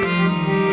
Música